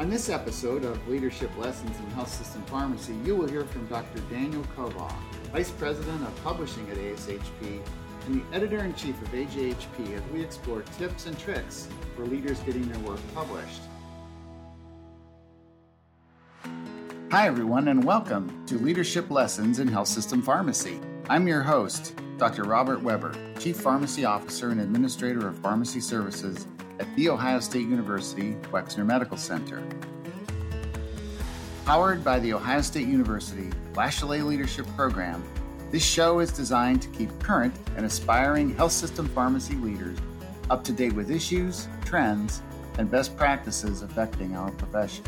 On this episode of Leadership Lessons in Health System Pharmacy, you will hear from Dr. Daniel Cobaugh, Vice President of Publishing at ASHP and the Editor in Chief of AJHP, as we explore tips and tricks for leaders getting their work published. Hi, everyone, and welcome to Leadership Lessons in Health System Pharmacy. I'm your host, Dr. Robert Weber, Chief Pharmacy Officer and Administrator of Pharmacy Services at The Ohio State University Wexner Medical Center. Powered by The Ohio State University Latiolais Leadership Program, this show is designed to keep current and aspiring health system pharmacy leaders up to date with issues, trends, and best practices affecting our profession.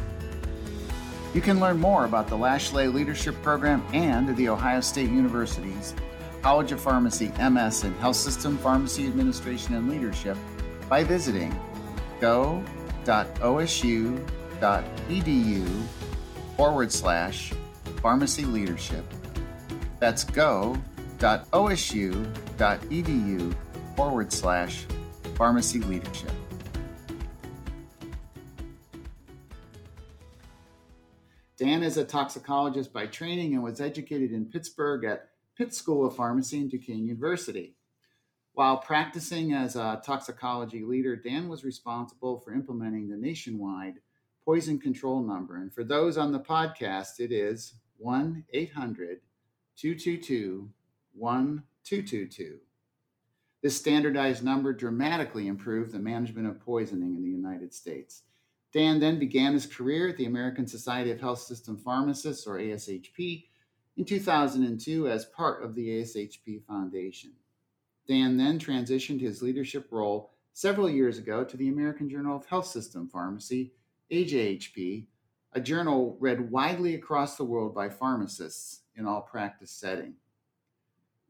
You can learn more about the Latiolais Leadership Program and The Ohio State University's College of Pharmacy MS in Health System Pharmacy Administration and Leadership by visiting go.osu.edu forward slash pharmacy leadership. That's go.osu.edu forward slash pharmacy leadership. Dan is a toxicologist by training and was educated in Pittsburgh at Pitt School of Pharmacy and Duquesne University. While practicing as a toxicology leader, Dan was responsible for implementing the nationwide poison control number. And for those on the podcast, it is 1 800 222 1222. This standardized number dramatically improved the management of poisoning in the United States. Dan then began his career at the American Society of Health System Pharmacists, or ASHP, in 2002 as part of the ASHP Foundation. Dan then transitioned his leadership role several years ago to the American Journal of Health System Pharmacy, AJHP, a journal read widely across the world by pharmacists in all practice setting.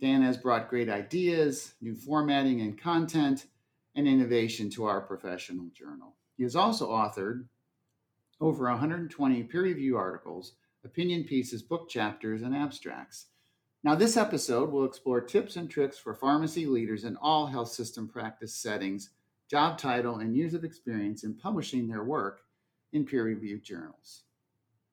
Dan has brought great ideas, new formatting and content, and innovation to our professional journal. He has also authored over 120 peer reviewed articles, opinion pieces, book chapters, and abstracts. Now, this episode will explore tips and tricks for pharmacy leaders in all health system practice settings, job title, and years of experience in publishing their work in peer reviewed journals.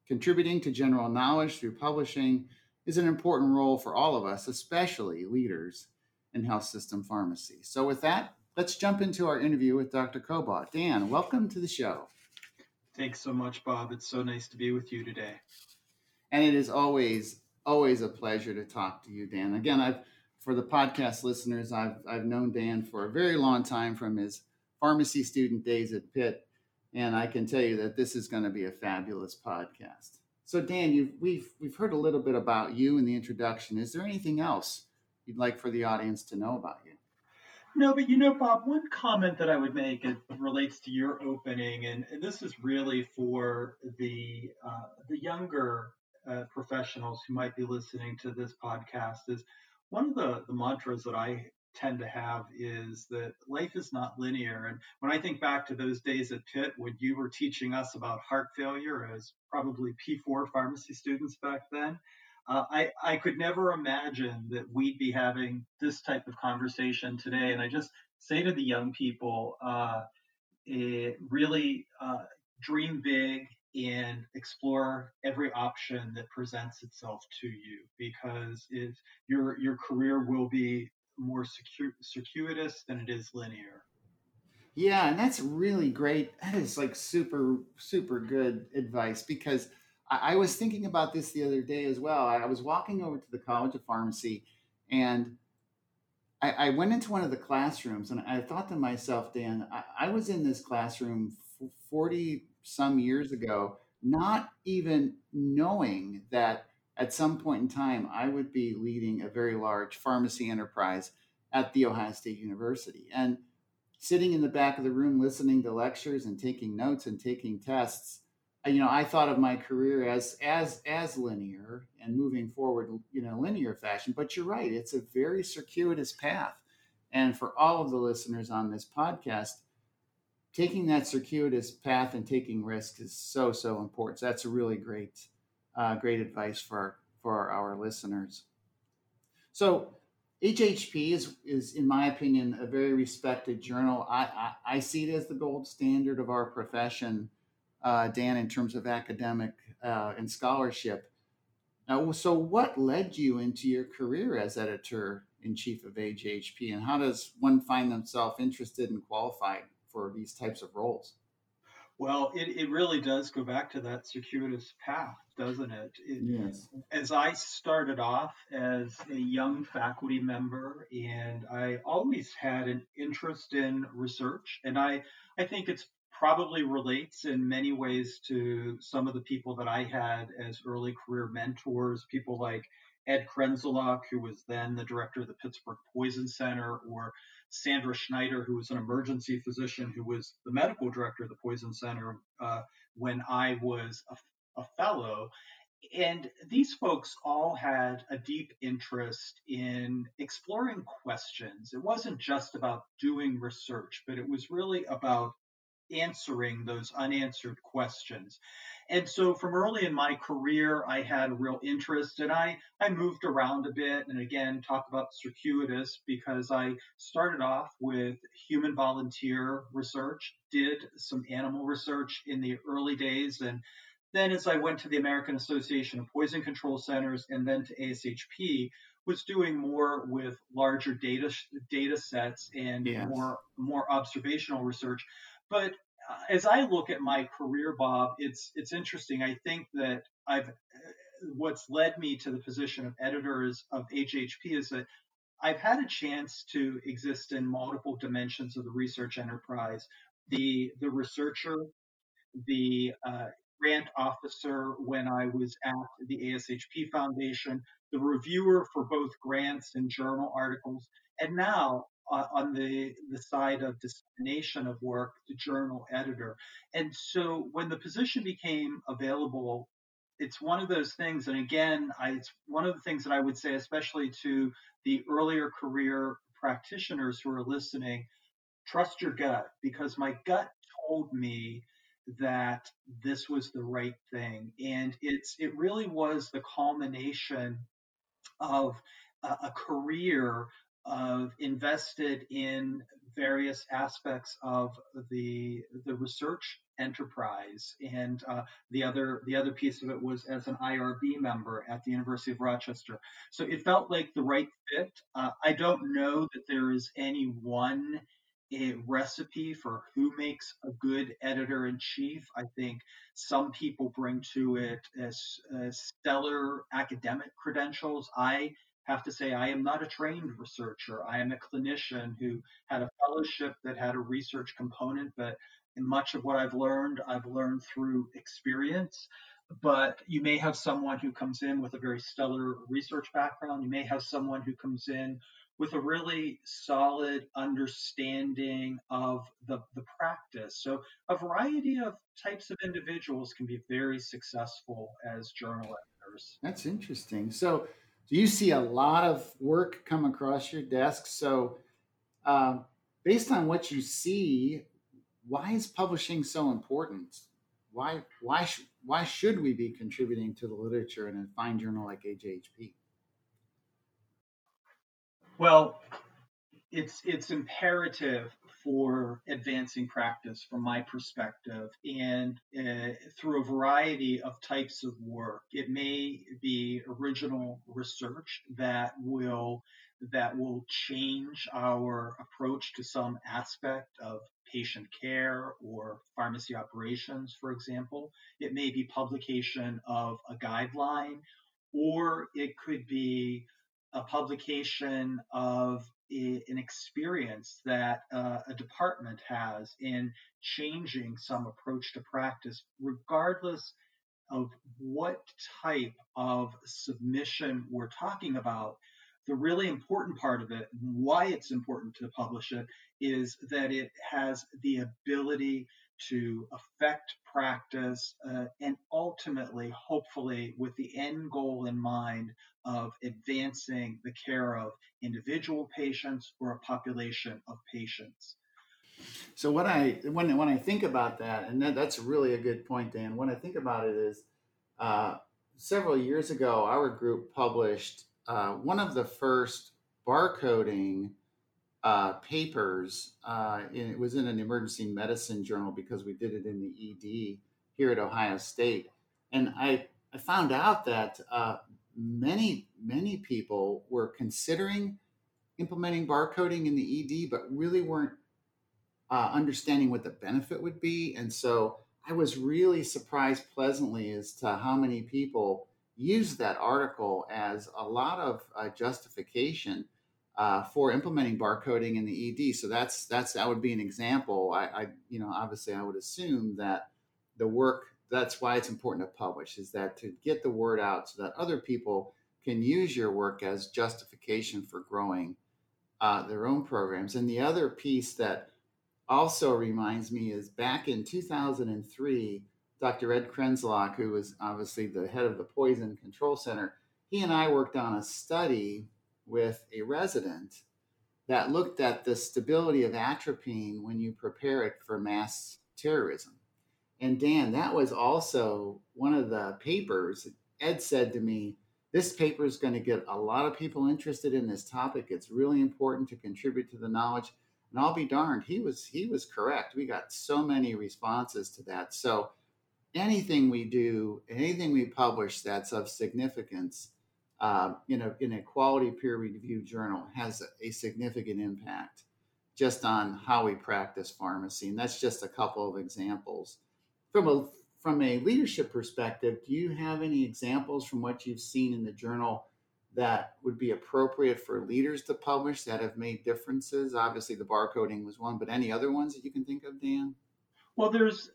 Contributing to general knowledge through publishing is an important role for all of us, especially leaders in health system pharmacy. So, with that, let's jump into our interview with Dr. Cobaugh. Dan, welcome to the show. Thanks so much, Bob. It's so nice to be with you today. And it is always always a pleasure to talk to you, Dan. Again, I've for the podcast listeners, I've I've known Dan for a very long time from his pharmacy student days at Pitt, and I can tell you that this is going to be a fabulous podcast. So, Dan, you've, we've we've heard a little bit about you in the introduction. Is there anything else you'd like for the audience to know about you? No, but you know, Bob, one comment that I would make it relates to your opening, and, and this is really for the uh, the younger uh, professionals who might be listening to this podcast is one of the, the mantras that I tend to have is that life is not linear. And when I think back to those days at Pitt, when you were teaching us about heart failure as probably P4 pharmacy students back then, uh, I, I could never imagine that we'd be having this type of conversation today. And I just say to the young people, uh, really uh, dream big and explore every option that presents itself to you because your your career will be more circuitous than it is linear. Yeah, and that's really great. That is like super super good advice because I, I was thinking about this the other day as well. I was walking over to the College of Pharmacy and I, I went into one of the classrooms and I thought to myself, Dan, I, I was in this classroom 40 some years ago, not even knowing that at some point in time I would be leading a very large pharmacy enterprise at The Ohio State University. And sitting in the back of the room listening to lectures and taking notes and taking tests, you know, I thought of my career as as as linear and moving forward, you know, linear fashion. But you're right; it's a very circuitous path. And for all of the listeners on this podcast, taking that circuitous path and taking risks is so so important. So that's a really great uh, great advice for for our listeners. So AJHP is is in my opinion a very respected journal. I I, I see it as the gold standard of our profession. uh, Dan, in terms of academic uh, and scholarship. Now, so what led you into your career as editor in chief of AJHP, and how does one find themselves interested and qualified for these types of roles? Well, it, it really does go back to that circuitous path, doesn't it? it? Yes. As I started off as a young faculty member, and I always had an interest in research, and I, I think it's probably relates in many ways to some of the people that I had as early career mentors, people like Ed Krenzelok, who was then the director of the Pittsburgh Poison Center, or Sandra Schneider, who was an emergency physician who was the medical director of the Poison Center uh, when I was a, a fellow. And these folks all had a deep interest in exploring questions. It wasn't just about doing research, but it was really about answering those unanswered questions. And so from early in my career, I had a real interest and I, I moved around a bit and again, talk about circuitous because I started off with human volunteer research, did some animal research in the early days. And then as I went to the American Association of Poison Control Centers and then to ASHP, was doing more with larger data data sets and yes. more more observational research. But as I look at my career, Bob, it's it's interesting. I think that I've what's led me to the position of editors of AJHP is that I've had a chance to exist in multiple dimensions of the research enterprise. The the researcher, the uh, grant officer when I was at the ASHP Foundation, the reviewer for both grants and journal articles, and now uh, on the, the side of dissemination of work, the journal editor. And so when the position became available, it's one of those things. And again, I, it's one of the things that I would say, especially to the earlier career practitioners who are listening, trust your gut because my gut told me that this was the right thing. And it's, it really was the culmination of a, a career of invested in various aspects of the the research enterprise and uh, the other the other piece of it was as an IRB member at the University of Rochester so it felt like the right fit uh, I don't know that there is any one a recipe for who makes a good editor in chief. I think some people bring to it as, as stellar academic credentials. I have to say I am not a trained researcher. I am a clinician who had a fellowship that had a research component, but much of what I've learned, I've learned through experience. But you may have someone who comes in with a very stellar research background. You may have someone who comes in with a really solid understanding of the, the practice. So, a variety of types of individuals can be very successful as journal editors. That's interesting. So, do you see a lot of work come across your desk? So, uh, based on what you see, why is publishing so important? Why why sh- why should we be contributing to the literature in a fine journal like AJHP? Well, it's it's imperative for advancing practice from my perspective and uh, through a variety of types of work. It may be original research that will that will change our approach to some aspect of patient care or pharmacy operations for example. It may be publication of a guideline or it could be a publication of an experience that uh, a department has in changing some approach to practice, regardless of what type of submission we're talking about. The really important part of it, why it's important to publish it, is that it has the ability to affect practice uh, and ultimately, hopefully, with the end goal in mind of advancing the care of individual patients or a population of patients. So what I when when I think about that, and that, that's really a good point, Dan. When I think about it, is uh, several years ago, our group published uh, one of the first barcoding uh, papers. Uh, it was in an emergency medicine journal because we did it in the ED here at Ohio State, and I I found out that uh, many many people were considering implementing barcoding in the ED, but really weren't uh, understanding what the benefit would be. And so I was really surprised pleasantly as to how many people used that article as a lot of uh, justification uh, for implementing barcoding in the ED. So that's that's that would be an example. I, I you know obviously I would assume that the work that's why it's important to publish is that to get the word out so that other people can use your work as justification for growing uh, their own programs. And the other piece that also reminds me is back in 2003, Dr. Ed Krenzelok, who was obviously the head of the Poison Control Center, he and I worked on a study with a resident that looked at the stability of atropine when you prepare it for mass terrorism. And Dan, that was also one of the papers. Ed said to me, This paper is going to get a lot of people interested in this topic. It's really important to contribute to the knowledge. And I'll be darned, he was he was correct. We got so many responses to that. So anything we do, anything we publish that's of significance, uh, you know, in a quality peer reviewed journal has a, a significant impact just on how we practice pharmacy. And that's just a couple of examples. From a from a leadership perspective, do you have any examples from what you've seen in the journal that would be appropriate for leaders to publish that have made differences? Obviously, the barcoding was one, but any other ones that you can think of, Dan? Well, there's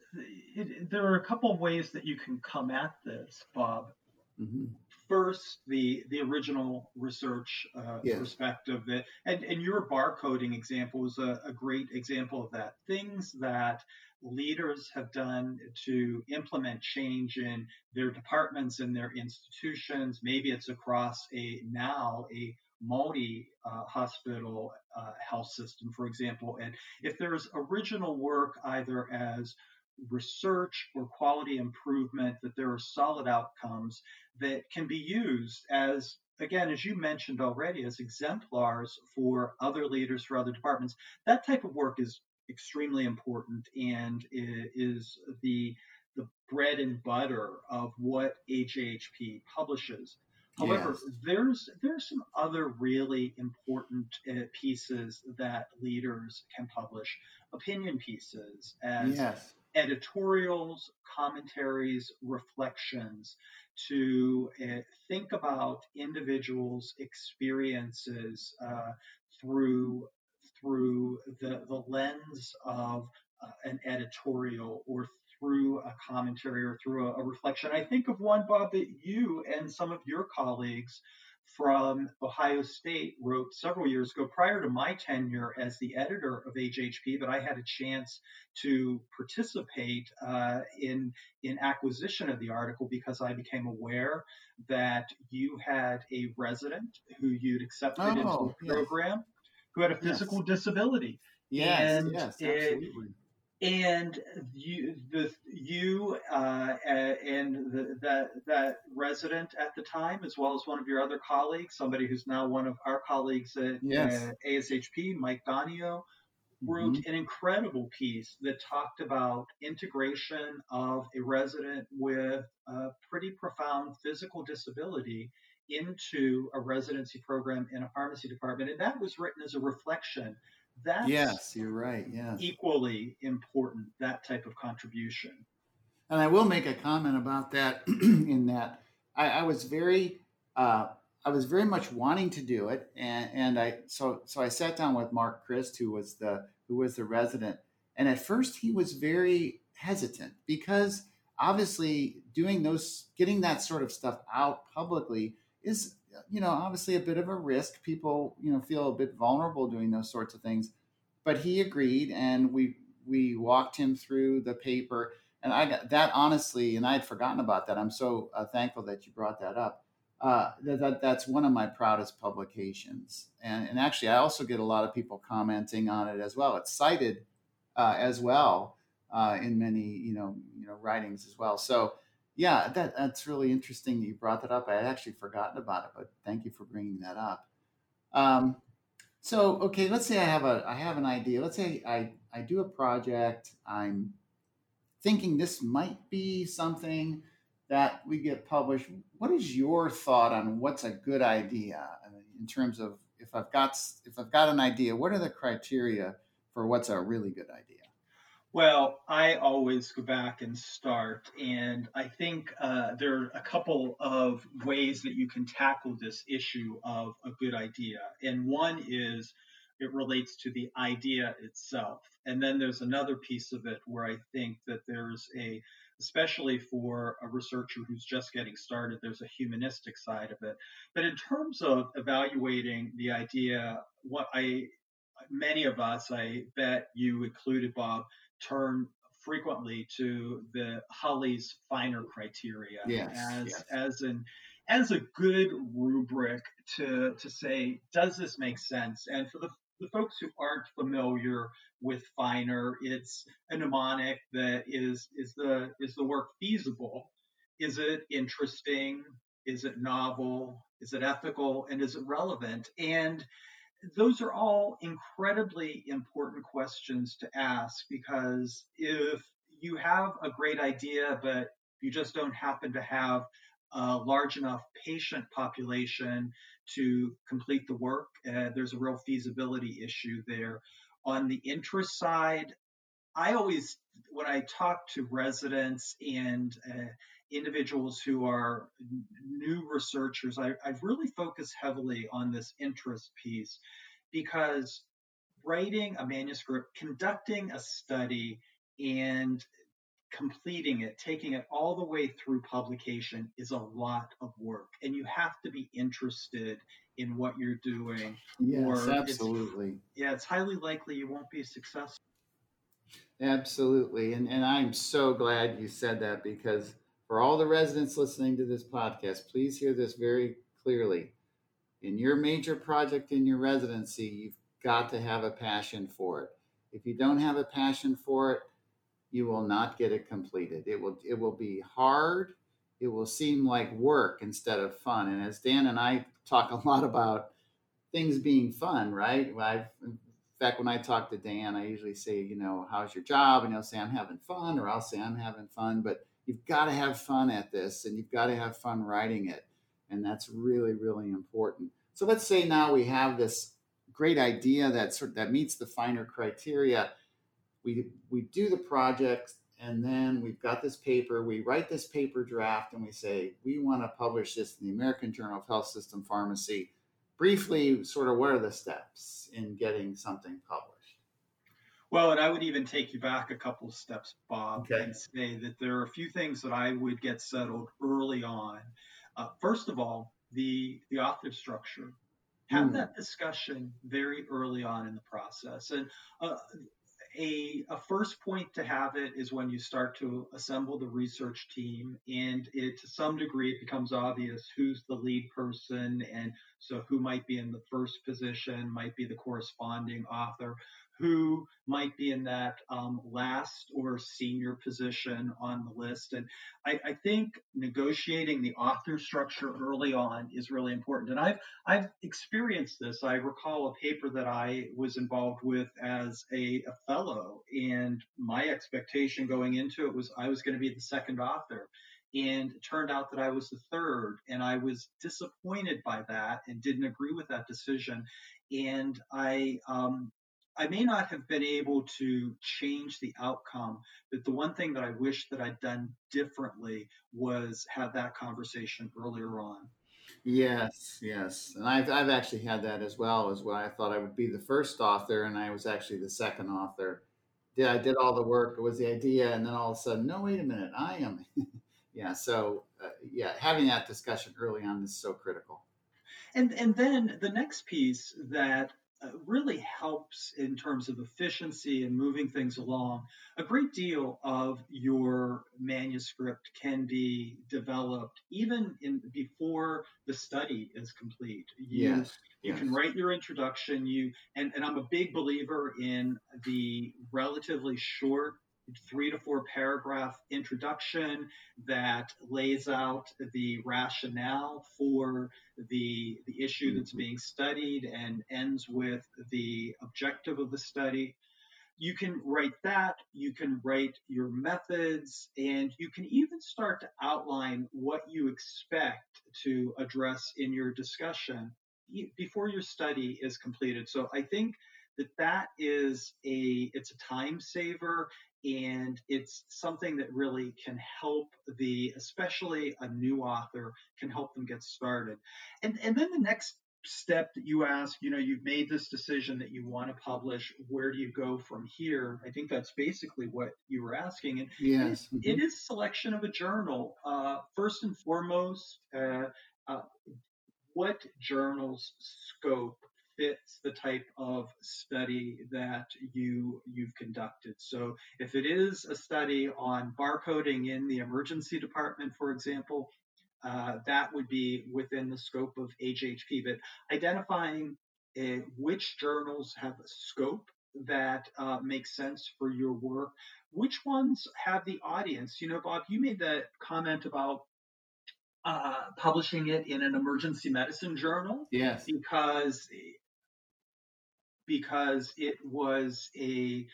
it, there are a couple of ways that you can come at this, Bob. Mm-hmm. First, the the original research uh, yes. perspective that, and, and your barcoding example is a, a great example of that. Things that leaders have done to implement change in their departments and their institutions. Maybe it's across a now a multi uh, hospital uh, health system, for example. And if there's original work either as research or quality improvement, that there are solid outcomes that can be used as again, as you mentioned already, as exemplars for other leaders for other departments, that type of work is extremely important and is the the bread and butter of what AJHP publishes. However, yes. there's there's some other really important uh, pieces that leaders can publish, opinion pieces as yes. Editorials, commentaries, reflections to uh, think about individuals' experiences uh, through through the, the lens of uh, an editorial or through a commentary or through a, a, reflection. I think of one, Bob, that you and some of your colleagues from Ohio State wrote several years ago, prior to my tenure as the editor of AJHP, but I had a chance to participate uh, in in acquisition of the article because I became aware that you had a resident who you'd accepted oh, into the program who had a physical yes. disability. Yes, and yes, absolutely. And you, the you uh, and the, that that resident at the time, as well as one of your other colleagues, somebody who's now one of our colleagues at yes. uh, ASHP, Mike Donio, wrote mm-hmm. an incredible piece that talked about integration of a resident with a pretty profound physical disability into a residency program in a pharmacy department. And that was written as a reflection. That's yes, you're right. Yeah. Equally important, that type of contribution. And I will make a comment about that in that I, I was very uh, I was very much wanting to do it, and, and I so so I sat down with Mark Christ, who was the who was the resident, and at first he was very hesitant because obviously doing those getting that sort of stuff out publicly is you know obviously a bit of a risk. People you know feel a bit vulnerable doing those sorts of things. But he agreed and we we walked him through the paper. And i got that honestly and i had forgotten about that. I'm so uh, thankful that you brought that up. Uh, that, that, that's one of my proudest publications. And, and actually i also get a lot of people commenting on it as well. It's cited uh, as well uh, in many you know you know writings as well. So yeah, that that's really interesting that you brought that up. I had actually forgotten about it, but thank you for bringing that up. Um, so, okay, let's say I have a I have an idea. Let's say I I do a project. I'm thinking this might be something that we get published. What is your thought on what's a good idea in terms of if I've got if I've got an idea, what are the criteria for what's a really good idea? Well, I always go back and start, and I think uh, there are a couple of ways that you can tackle this issue of a good idea. And one is it relates to the idea itself. And then there's another piece of it where I think that there's a, especially for a researcher who's just getting started, there's a humanistic side of it. But in terms of evaluating the idea, what I, many of us, I bet you included, Bob, turn frequently to the Hulley's finer criteria yes, as yes. as an as a good rubric to to say does this make sense? And for the the folks who aren't familiar with finer it's a mnemonic that is is the is the work feasible? Is it interesting? Is it novel? Is it ethical? And is it relevant? And those are all incredibly important questions to ask because if you have a great idea, but you just don't happen to have a large enough patient population to complete the work, uh, there's a real feasibility issue there. On the interest side, I always, when I talk to residents and uh, individuals who are new researchers, I, I've really focused heavily on this interest piece because writing a manuscript, conducting a study, and completing it, taking it all the way through publication is a lot of work. And you have to be interested in what you're doing. Yes, absolutely. It's, yeah, it's highly likely you won't be successful. Absolutely. And, and I'm so glad you said that because for all the residents listening to this podcast, please hear this very clearly. In your major project in your residency, you've got to have a passion for it. If you don't have a passion for it, you will not get it completed. It will it will be hard. It will seem like work instead of fun. And as Dan and I talk a lot about things being fun, right? I've in fact when I talk to Dan, I usually say, you know, how's your job? And he'll say I'm having fun, or I'll say I'm having fun. But you've got to have fun at this, and you've got to have fun writing it, and that's really really important. So let's say now we have this great idea that sort that meets the finer criteria we we do the project and then we've got this paper we write this paper draft and we say we want to publish this in the american journal of health system pharmacy briefly sort of what are the steps in getting something published well and i would even take you back a couple of steps bob okay. and say that there are a few things that i would get settled early on uh, first of all the the author structure have mm. that discussion very early on in the process and uh, a, a first point to have it is when you start to assemble the research team and it to some degree it becomes obvious who's the lead person and so who might be in the first position might be the corresponding author who might be in that um, last or senior position on the list. And I, I, think negotiating the author structure early on is really important. And I've I've experienced this. I recall a paper that I was involved with as a, a fellow, and my expectation going into it was I was going to be the second author. And it turned out that I was the third, and I was disappointed by that and didn't agree with that decision. And I um, I may not have been able to change the outcome, but the one thing that I wish that I'd done differently was have that conversation earlier on. Yes, yes. And I've, I've actually had that as well, as well. I thought I would be the first author, and I was actually the second author. Yeah, I did all the work. It was the idea, and then all of a sudden, no, wait a minute, I am. yeah, so uh, yeah, having that discussion early on is so critical. And and then the next piece that Uh, really helps in terms of efficiency and moving things along. A great deal of your manuscript can be developed even in before the study is complete. You, yes. You yes. can write your introduction. You and, and I'm a big believer in the relatively short three to four paragraph introduction that lays out the rationale for the, the issue that's mm-hmm. being studied and ends with the objective of the study. you can write that, you can write your methods, and you can even start to outline what you expect to address in your discussion before your study is completed. So I think that that is a it's a time saver and it's something that really can help the especially a new author can help them get started. And and then the next step that you ask you know you've made this decision that you want to publish where do you go from here? I think that's basically what you were asking and yes it, mm-hmm. it is selection of a journal. Uh, first and foremost uh, uh, what journal's scope fits the type of study that you you've conducted. So if it is a study on barcoding in the emergency department, for example, uh, that would be within the scope of AJHP. But identifying uh, which journals have a scope that uh, makes sense for your work, which ones have the audience. You know, Bob, you made that comment about uh, publishing it in an emergency medicine journal. Yes. Because because it was a,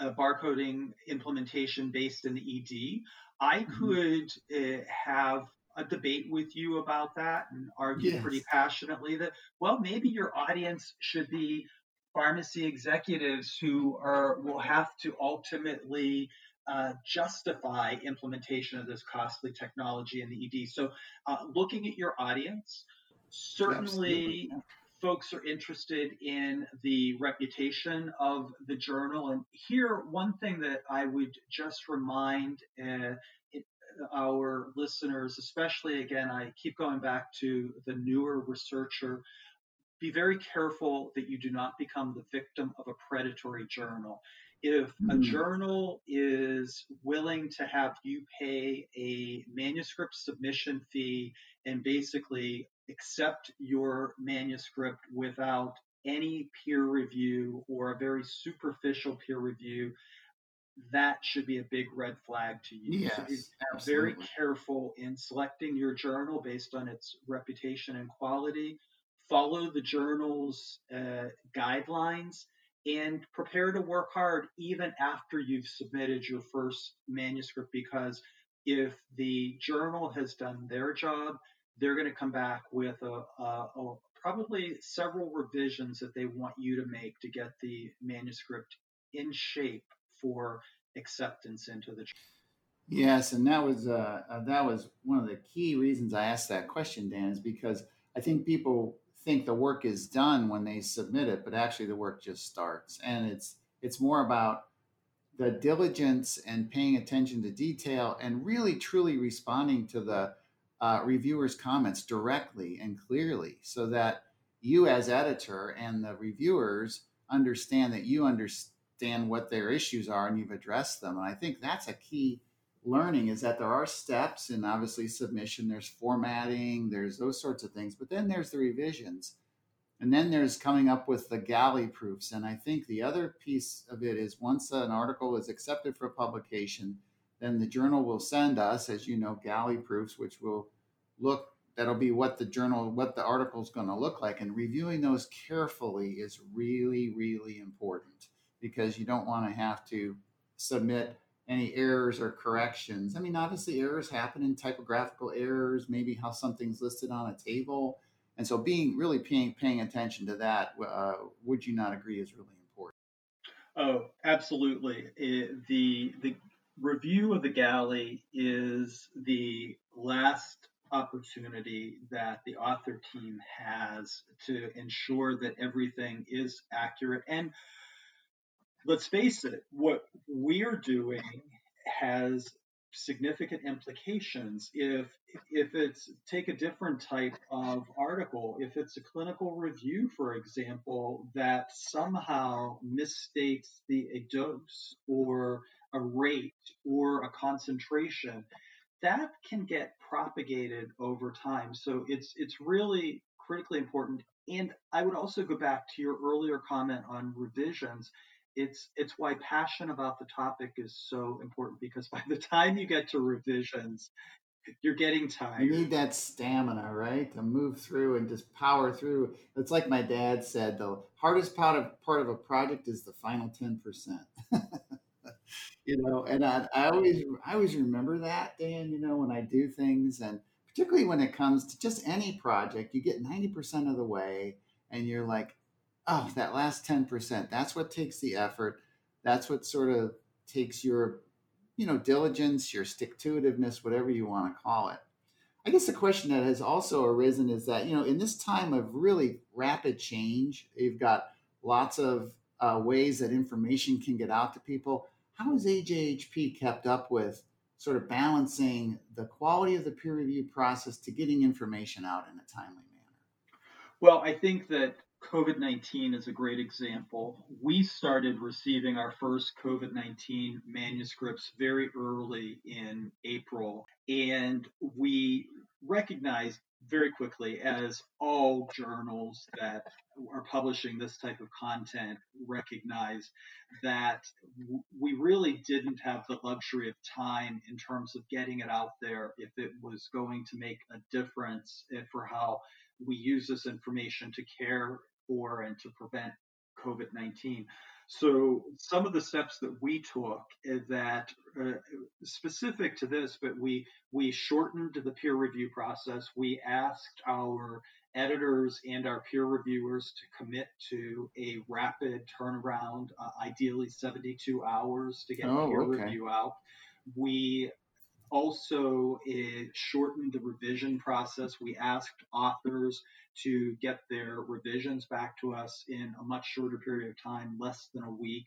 a barcoding implementation based in the ED. I mm-hmm. could uh, have a debate with you about that and argue yes. pretty passionately that, well, maybe your audience should be pharmacy executives who are will have to ultimately uh, justify implementation of this costly technology in the ED. So, uh, looking at your audience, certainly folks are interested in the reputation of the journal. And here, one thing that I would just remind uh, our listeners, especially again, I keep going back to the newer researcher. Be very careful that you do not become the victim of a predatory journal. If a hmm. journal is willing to have you pay a manuscript submission fee and basically accept your manuscript without any peer review or a very superficial peer review, that should be a big red flag to you. Yes, so be absolutely. very careful in selecting your journal based on its reputation and quality. Follow the journal's uh, guidelines and prepare to work hard even after you've submitted your first manuscript because if the journal has done their job, they're going to come back with a, a, a, probably several revisions that they want you to make to get the manuscript in shape for acceptance into the. Yes, and that was uh, uh, that was one of the key reasons I asked that question, Dan, is because I think people think the work is done when they submit it, but actually the work just starts, and it's it's more about the diligence and paying attention to detail and really truly responding to the uh, reviewers' comments directly and clearly so that you, as editor, and the reviewers understand that you understand what their issues are and you've addressed them. And I think that's a key learning is that there are steps and obviously submission, there's formatting, there's those sorts of things, but then there's the revisions. And then there's coming up with the galley proofs. And I think the other piece of it is once an article is accepted for publication, then the journal will send us, as you know, galley proofs, which will look that'll be what the journal what the article is going to look like. And reviewing those carefully is really really important because you don't want to have to submit any errors or corrections. I mean obviously errors happen in typographical errors maybe how something's listed on a table. And so being really paying paying attention to that uh, would you not agree is really important? Oh absolutely. It, the the review of the galley is the last opportunity that the author team has to ensure that everything is accurate. And let's face it, what we're doing has significant implications if if it's take a different type of article if it's a clinical review for example that somehow misstates the dose or a rate or a concentration that can get propagated over time. So it's it's really critically important. And I would also go back to your earlier comment on revisions. It's it's why passion about the topic is so important because by the time you get to revisions, you're getting tired. You need that stamina, right, to move through and just power through. It's like my dad said: the hardest part of part of a project is the final ten percent. you know, and I, I always I always remember that, Dan. You know, when I do things, and particularly when it comes to just any project, you get ninety percent of the way, and you're like, oh, that last ten percent. That's what takes the effort. That's what sort of takes your you know, diligence, your stick to whatever you want to call it. I guess the question that has also arisen is that, you know, in this time of really rapid change, you've got lots of uh, ways that information can get out to people. How has AJHP kept up with sort of balancing the quality of the peer review process to getting information out in a timely manner? Well, I think that COVID 19 is a great example. We started receiving our first COVID 19 manuscripts very early in April, and we recognized very quickly, as all journals that are publishing this type of content recognize, that we really didn't have the luxury of time in terms of getting it out there if it was going to make a difference for how we use this information to care for and to prevent COVID 19. So, some of the steps that we took that uh, specific to this, but we we shortened the peer review process. We asked our editors and our peer reviewers to commit to a rapid turnaround, uh, ideally 72 hours to get oh, peer okay. review out. We also, it shortened the revision process. We asked authors to get their revisions back to us in a much shorter period of time, less than a week.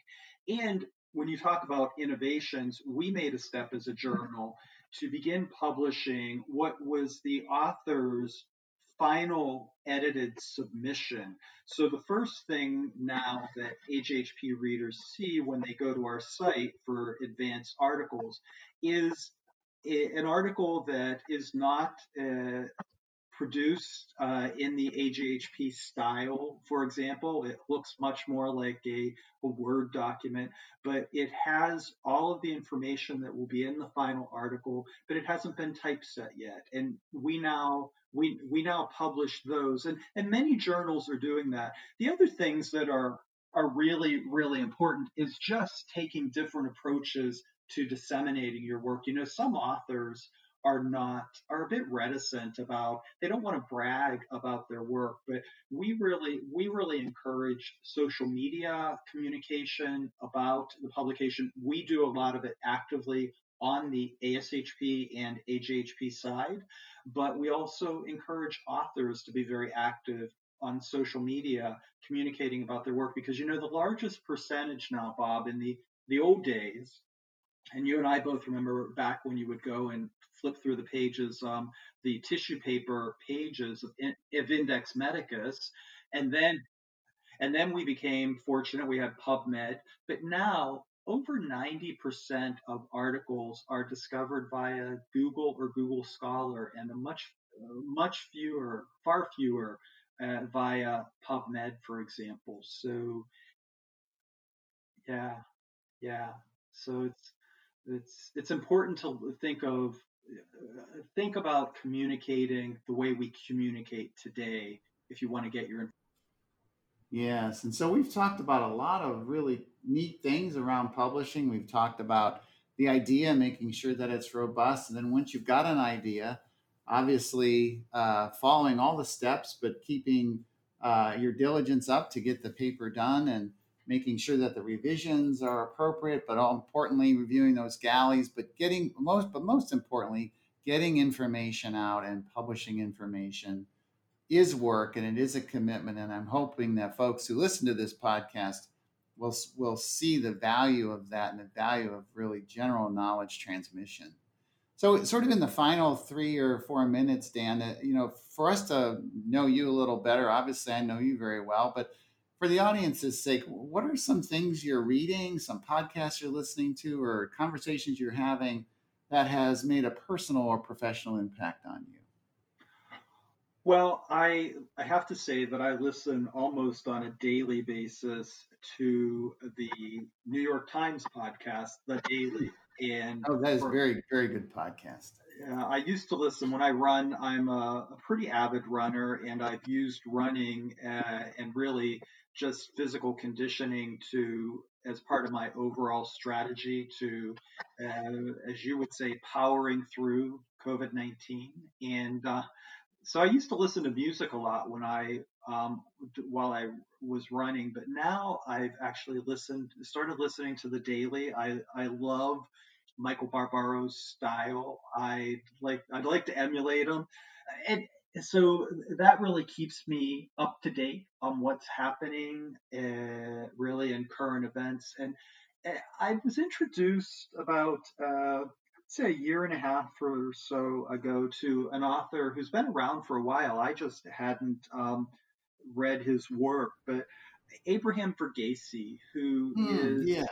And when you talk about innovations, we made a step as a journal to begin publishing what was the author's final edited submission. So the first thing now that AJHP readers see when they go to our site for advanced articles is an article that is not uh, produced uh, in the AJHP style, for example. It looks much more like a, a, Word document, but it has all of the information that will be in the final article, but it hasn't been typeset yet. And we now we we now publish those, and and many journals are doing that. The other things that are are really really important is just taking different approaches to disseminating your work. You know, some authors are not are a bit reticent about they don't want to brag about their work but we really we really encourage social media communication about the publication we do a lot of it actively on the ASHP and AJHP side but we also encourage authors to be very active on social media communicating about their work because you know the largest percentage now bob in the the old days and you and I both remember back when you would go and flip through the pages, um, the tissue paper pages of, of Index Medicus, and then and then we became fortunate. We had PubMed, but now over 90% of articles are discovered via Google or Google Scholar, and a much much fewer, far fewer uh, via PubMed, for example. So yeah, yeah. So it's it's it's important to think of think about communicating the way we communicate today if you want to get your yes and so we've talked about a lot of really neat things around publishing. We've talked about the idea making sure that it's robust and then once you've got an idea obviously uh, following all the steps but keeping uh, your diligence up to get the paper done and making sure that the revisions are appropriate, but all importantly, reviewing those galleys, but getting most, but most importantly, getting information out and publishing information is work and it is a commitment. And I'm hoping that folks who listen to this podcast will, will see the value of that and the value of really general knowledge transmission. So, sort of in the final three or four minutes, Dan, you know, for us to know you a little better, obviously I know you very well, but for the audience's sake, what are some things you're reading, some podcasts you're listening to, or conversations you're having that has made a personal or professional impact on you? Well, I I have to say that I listen almost on a daily basis to the New York Times podcast, The Daily. And oh, that is for, very very good podcast. Uh, I used to listen when I run. I'm a, a pretty avid runner, and I've used running uh, and really just physical conditioning to as part of my overall strategy to, uh, as you would say, powering through COVID 19. And uh, so I used to listen to music a lot when I, um, while I was running, but now I've actually listened, started listening to the daily. I, I love Michael Barbaro's style. I like, I'd like to emulate him. And so that really keeps me up to date on what's happening uh, really in current events and uh, i was introduced about uh, say a year and a half or so ago to an author who's been around for a while i just hadn't um, read his work but abraham verghese who mm, is, yes,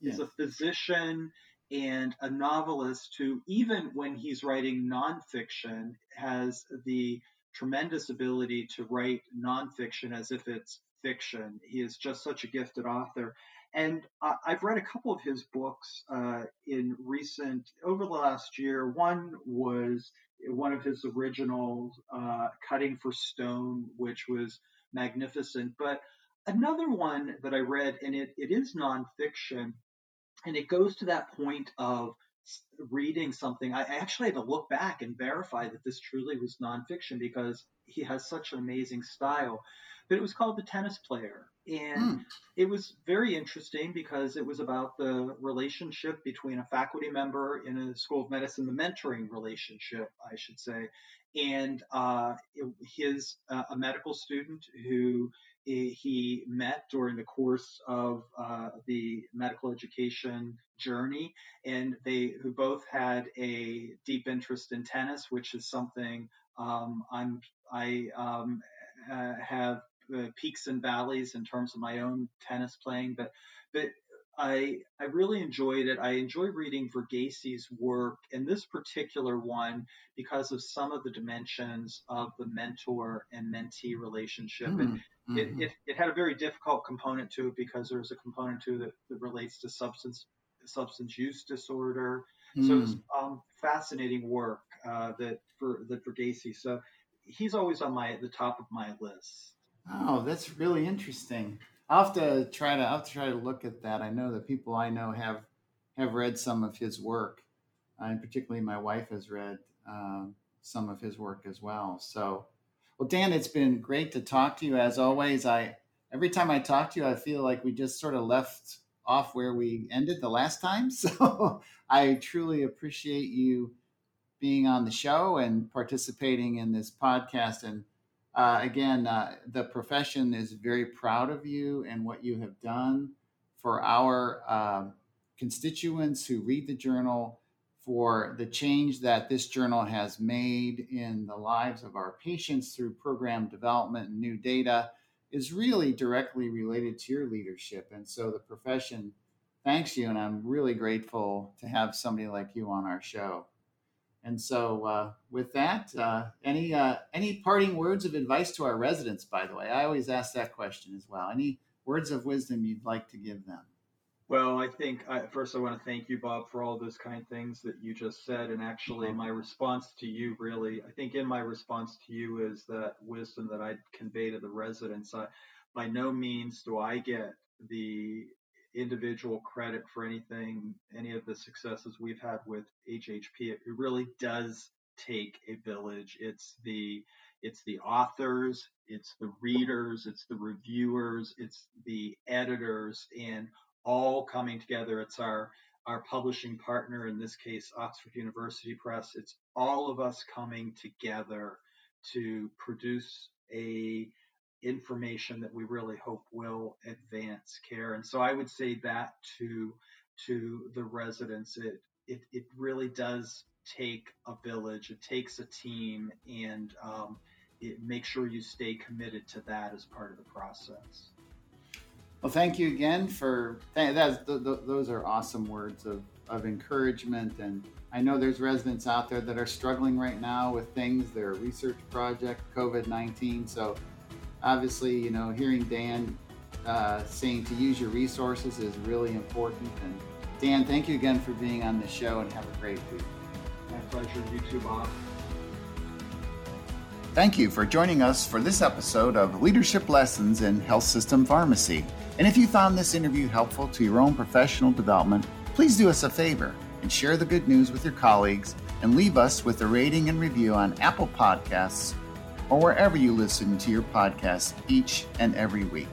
yes. is a physician and a novelist who, even when he's writing nonfiction, has the tremendous ability to write nonfiction as if it's fiction. He is just such a gifted author. And I've read a couple of his books uh, in recent, over the last year. One was one of his original uh, Cutting for Stone, which was magnificent. But another one that I read, and it, it is nonfiction, and it goes to that point of reading something. I actually had to look back and verify that this truly was nonfiction because he has such an amazing style. But it was called The Tennis Player. And mm. it was very interesting because it was about the relationship between a faculty member in a school of medicine, the mentoring relationship, I should say, and uh, his uh, a medical student who he met during the course of uh, the medical education journey, and they both had a deep interest in tennis, which is something um, I'm I um, uh, have uh, peaks and valleys in terms of my own tennis playing, but but I I really enjoyed it. I enjoy reading Verghese's work, and this particular one because of some of the dimensions of the mentor and mentee relationship. Mm, and mm-hmm. it, it, it, had a very difficult component to it because there's a component to it that, that relates to substance substance use disorder. Mm. So it's um, fascinating work uh, that for that Verghese. So he's always on my the top of my list. Oh, that's really interesting. I'll have to try to I'll have to try to look at that. I know that people I know have have read some of his work, uh, and particularly my wife has read um, some of his work as well. So, well, Dan, it's been great to talk to you as always. I every time I talk to you, I feel like we just sort of left off where we ended the last time. So, I truly appreciate you being on the show and participating in this podcast and uh, again, uh, the profession is very proud of you and what you have done for our uh, constituents who read the journal, for the change that this journal has made in the lives of our patients through program development and new data is really directly related to your leadership. And so the profession thanks you, and I'm really grateful to have somebody like you on our show. And so, uh, with that, uh, any uh, any parting words of advice to our residents? By the way, I always ask that question as well. Any words of wisdom you'd like to give them? Well, I think I, first I want to thank you, Bob, for all those kind things that you just said. And actually, mm-hmm. my response to you, really, I think in my response to you is that wisdom that I convey to the residents. I, by no means do I get the individual credit for anything, any of the successes we've had with AJHP. It really does take a village. It's the it's the authors, it's the readers, it's the reviewers, it's the editors, and all coming together. It's our our publishing partner, in this case, Oxford University Press. It's all of us coming together to produce a information that we really hope will advance care. And so I would say that to to the residents, it it, it really does take a village. It takes a team, and um, it, make sure you stay committed to that as part of the process. Well, thank you again for that. Those are awesome words of, of encouragement. And I know there's residents out there that are struggling right now with things, their research project, COVID 19. So obviously, you know, hearing Dan uh, saying to use your resources is really important. And Dan, thank you again for being on the show and have a great week. My pleasure. You too, Bob. Thank you for joining us for this episode of Leadership Lessons in Health System Pharmacy. And if you found this interview helpful to your own professional development, please do us a favor and share the good news with your colleagues and leave us with a rating and review on Apple Podcasts or wherever you listen to your podcasts each and every week.